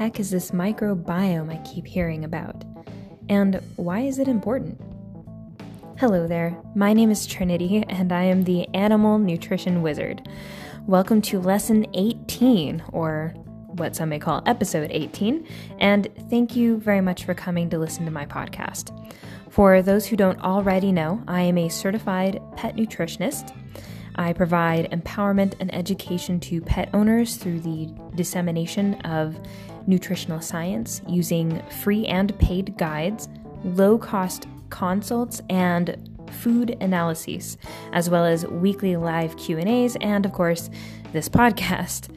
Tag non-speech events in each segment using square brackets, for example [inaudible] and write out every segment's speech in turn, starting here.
heck is this microbiome I keep hearing about? And why is it important? Hello there, my name is Trinity, and I am the Animal Nutrition Wizard. Welcome to Lesson 18, or what some may call Episode 18, and thank you very much for coming to listen to my podcast. For those who don't already know, I am a certified pet nutritionist. I provide empowerment and education to pet owners through the dissemination of nutritional science using free and paid guides, low cost consults and food analyses, as well as weekly live Q&As and of course this podcast.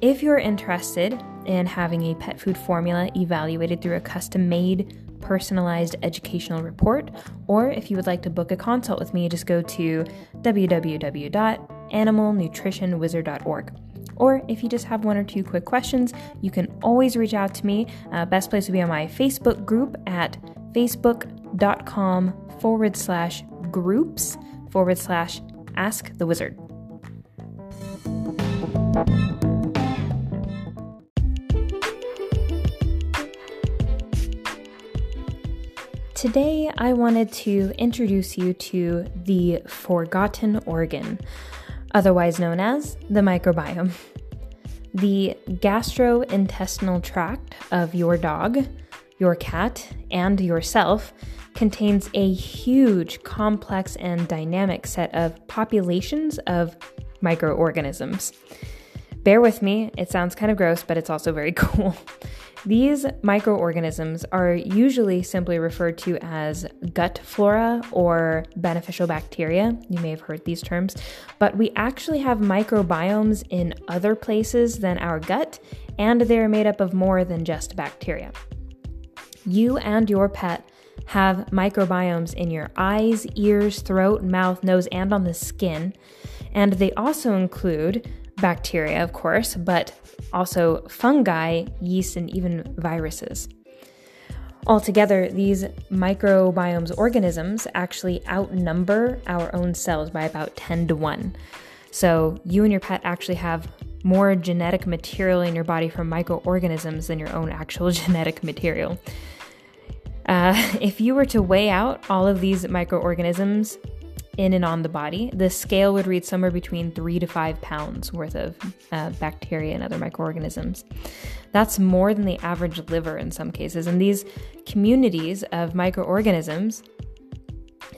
If you're interested in having a pet food formula evaluated through a custom-made personalized educational report, or if you would like to book a consult with me, just go to www.animalnutritionwizard.org. Or if you just have one or two quick questions, you can always reach out to me. Uh, best place would be on my Facebook group at facebook.com forward slash groups forward slash ask the wizard. Today, I wanted to introduce you to the forgotten organ, otherwise known as the microbiome. The gastrointestinal tract of your dog, your cat, and yourself contains a huge, complex, and dynamic set of populations of microorganisms. Bear with me, it sounds kind of gross, but it's also very [laughs] cool. These microorganisms are usually simply referred to as gut flora or beneficial bacteria. You may have heard these terms, but we actually have microbiomes in other places than our gut, and they're made up of more than just bacteria. You and your pet have microbiomes in your eyes, ears, throat, mouth, nose, and on the skin. And they also include bacteria, of course, but also fungi, yeast, and even viruses. Altogether, these microbiomes organisms actually outnumber our own cells by about 10 to 1. So, you and your pet actually have more genetic material in your body from microorganisms than your own actual [laughs] genetic material. Uh, [laughs] if you were to weigh out all of these microorganisms in and on the body, the scale would read somewhere between three to five pounds worth of uh, bacteria and other microorganisms. That's more than the average liver in some cases. And these communities of microorganisms,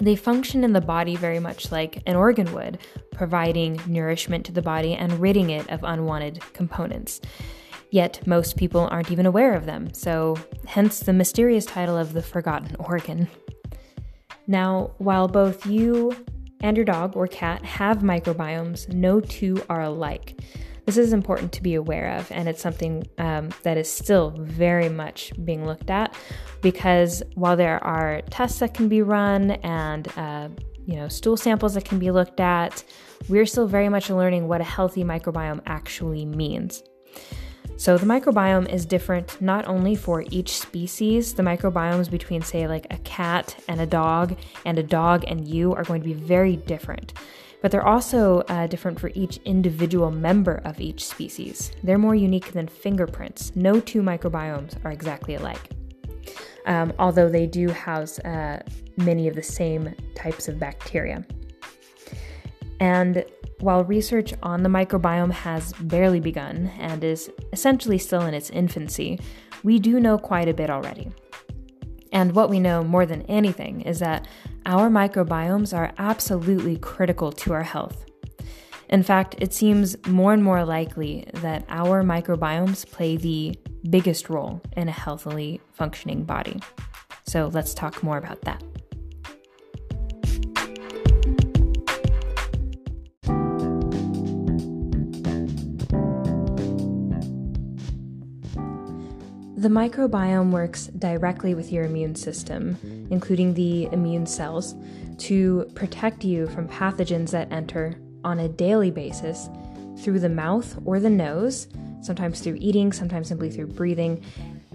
they function in the body very much like an organ would, providing nourishment to the body and ridding it of unwanted components. Yet most people aren't even aware of them, so hence the mysterious title of the forgotten [laughs] organ. Now, while both you and your dog or cat have microbiomes, no two are alike. This is important to be aware of, and it's something um, that is still very much being looked at because while there are tests that can be run and uh, you know stool samples that can be looked at, we're still very much learning what a healthy microbiome actually means. So, the microbiome is different not only for each species, the microbiomes between, say, like a cat and a dog, and a dog and you are going to be very different. But they're also uh, different for each individual member of each species. They're more unique than fingerprints. No two microbiomes are exactly alike. Um, although they do house uh, many of the same types of bacteria. And while research on the microbiome has barely begun and is essentially still in its infancy, we do know quite a bit already. And what we know more than anything is that our microbiomes are absolutely critical to our health. In fact, it seems more and more likely that our microbiomes play the biggest role in a healthily functioning body. So let's talk more about that. The microbiome works directly with your immune system, including the immune cells, to protect you from pathogens that enter on a daily basis through the mouth or the nose, sometimes through eating, sometimes simply through breathing,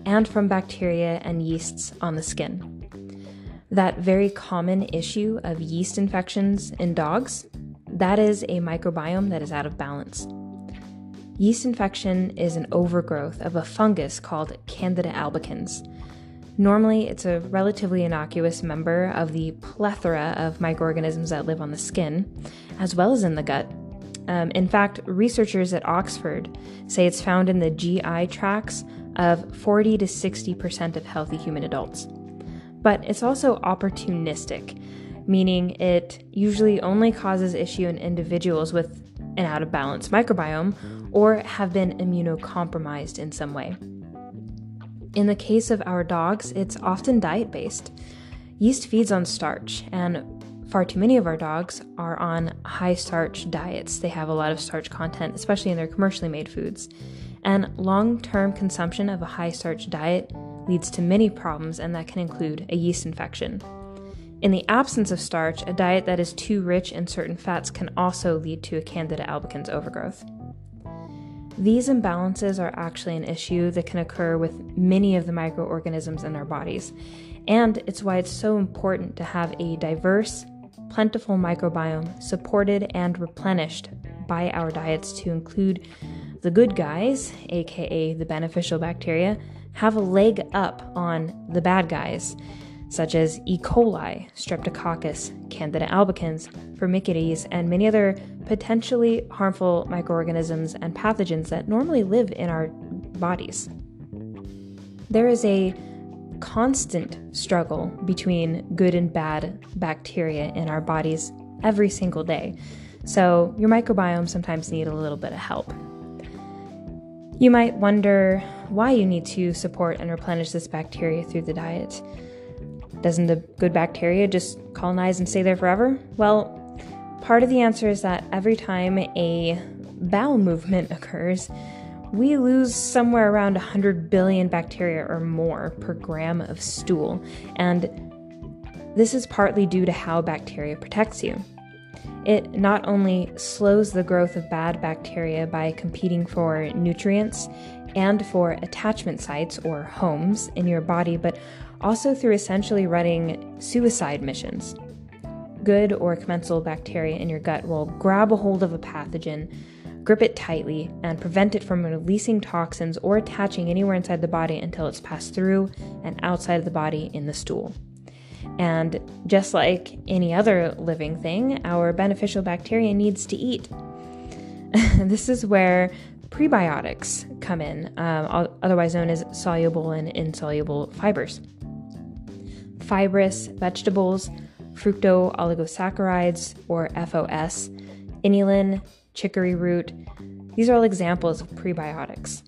and from bacteria and yeasts on the skin. That very common issue of yeast infections in dogs, that is a microbiome that is out of balance. Yeast infection is an overgrowth of a fungus called Candida albicans. Normally, it's a relatively innocuous member of the plethora of microorganisms that live on the skin, as well as in the gut. Um, in fact, researchers at Oxford say it's found in the GI tracts of 40 to 60% of healthy human adults. But it's also opportunistic, meaning it usually only causes issue in individuals with an out of balance microbiome or have been immunocompromised in some way. In the case of our dogs, it's often diet based. Yeast feeds on starch, and far too many of our dogs are on high starch diets. They have a lot of starch content, especially in their commercially made foods. And long term consumption of a high starch diet leads to many problems, and that can include a yeast infection. In the absence of starch, a diet that is too rich in certain fats can also lead to a Candida albicans overgrowth. These imbalances are actually an issue that can occur with many of the microorganisms in our bodies, and it's why it's so important to have a diverse, plentiful microbiome supported and replenished by our diets to include the good guys, aka the beneficial bacteria, have a leg up on the bad guys such as E. coli, Streptococcus, Candida albicans, Firmicutes, and many other potentially harmful microorganisms and pathogens that normally live in our bodies. There is a constant struggle between good and bad bacteria in our bodies every single day. So, your microbiome sometimes need a little bit of help. You might wonder why you need to support and replenish this bacteria through the diet. Doesn't the good bacteria just colonize and stay there forever? Well, part of the answer is that every time a bowel movement occurs, we lose somewhere around 100 billion bacteria or more per gram of stool, and this is partly due to how bacteria protects you. It not only slows the growth of bad bacteria by competing for nutrients and for attachment sites or homes in your body, but also through essentially running suicide missions. Good or commensal bacteria in your gut will grab a hold of a pathogen, grip it tightly, and prevent it from releasing toxins or attaching anywhere inside the body until it's passed through and outside of the body in the stool. And just like any other living thing, our beneficial bacteria needs to eat. [laughs] this is where prebiotics come in, um, otherwise known as soluble and insoluble fibers fibrous vegetables, fructo oligosaccharides or FOS, inulin, chicory root. These are all examples of prebiotics.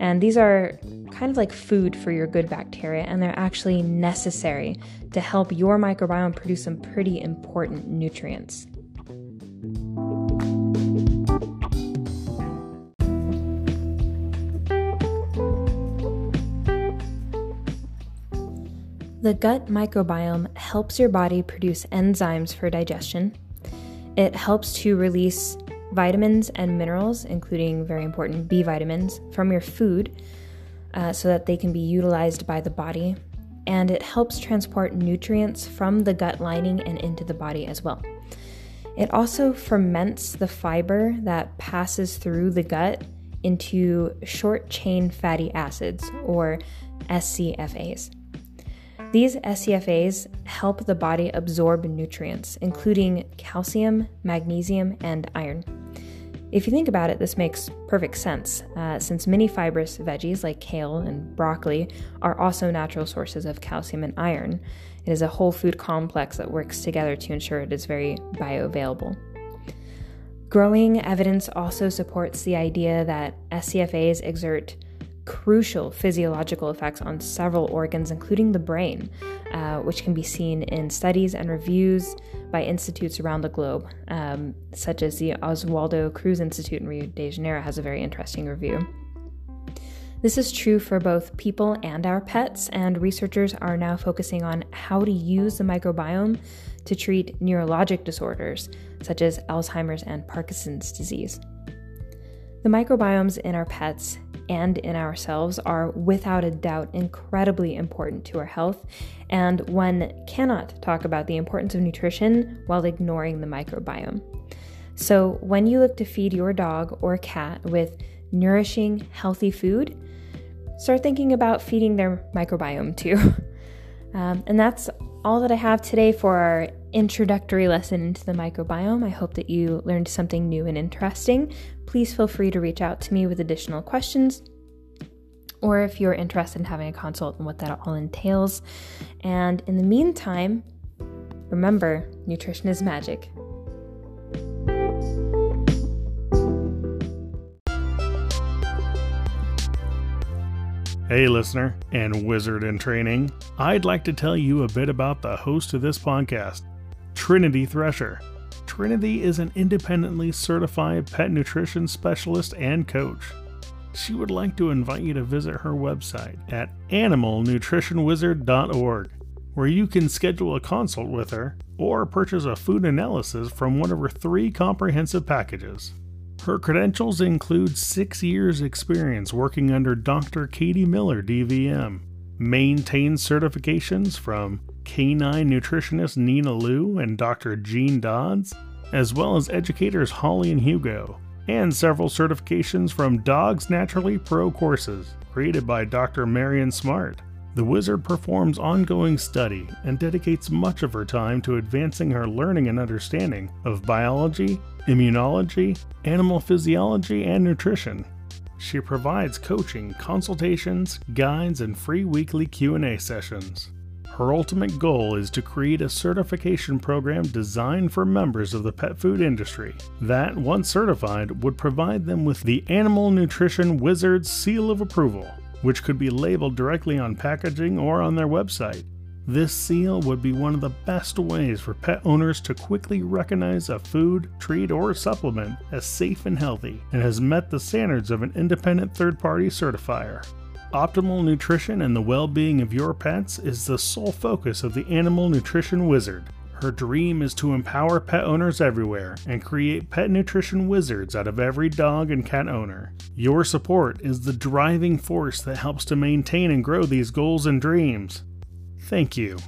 And these are kind of like food for your good bacteria, and they're actually necessary to help your microbiome produce some pretty important nutrients. The gut microbiome helps your body produce enzymes for digestion. It helps to release vitamins and minerals, including very important B vitamins, from your food uh, so that they can be utilized by the body. And it helps transport nutrients from the gut lining and into the body as well. It also ferments the fiber that passes through the gut into short chain fatty acids, or SCFAs. These SCFAs help the body absorb nutrients, including calcium, magnesium, and iron. If you think about it, this makes perfect sense, uh, since many fibrous veggies like kale and broccoli are also natural sources of calcium and iron. It is a whole food complex that works together to ensure it is very bioavailable. Growing evidence also supports the idea that SCFAs exert crucial physiological effects on several organs, including the brain, uh, which can be seen in studies and reviews by institutes around the globe, um, such as the Oswaldo Cruz Institute in Rio de Janeiro has a very interesting review. This is true for both people and our pets, and researchers are now focusing on how to use the microbiome to treat neurologic disorders such as Alzheimer's and Parkinson's disease. The microbiomes in our pets and in ourselves are without a doubt incredibly important to our health, and one cannot talk about the importance of nutrition while ignoring the microbiome. So, when you look to feed your dog or cat with nourishing, healthy food, start thinking about feeding their microbiome too. [laughs] Um, and that's all that I have today for our introductory lesson into the microbiome. I hope that you learned something new and interesting. Please feel free to reach out to me with additional questions or if you're interested in having a consult and what that all entails. And in the meantime, remember nutrition is magic. Hey, listener and wizard in training. I'd like to tell you a bit about the host of this podcast, Trinity Thresher. Trinity is an independently certified pet nutrition specialist and coach she would like to invite you to visit her website at animalnutritionwizard.org, where you can schedule a consult with her or purchase a food analysis from one of her three comprehensive packages. Her credentials include six years' experience working under Dr. Katie Miller, DVM, maintained certifications from canine nutritionist Nina Liu and Dr. Jean Dodds, as well as educators Holly and Hugh and several certifications from Dogs Naturally Pro courses created by Dr. Marion Smart. The wizard performs ongoing study and dedicates much of her time to advancing her learning and understanding of biology, immunology, animal physiology, and nutrition. She provides coaching, consultations, guides, and free weekly Q&A sessions. Her ultimate goal is to create a certification program designed for members of the pet food industry that, once certified, would provide them with the Animal Nutrition Wizard's seal of approval, which could be labeled directly on packaging or on their website. This seal would be one of the best ways for pet owners to quickly recognize a food, treat, or supplement as safe and healthy and has met the standards of an independent third party certifier. Optimal nutrition and the well being of your pets is the sole focus of the Animal Nutrition Wizard. Her dream is to empower pet owners everywhere and create pet nutrition wizards out of every dog and cat owner. Your support is the driving force that helps to maintain and grow these goals and dreams. Thank you.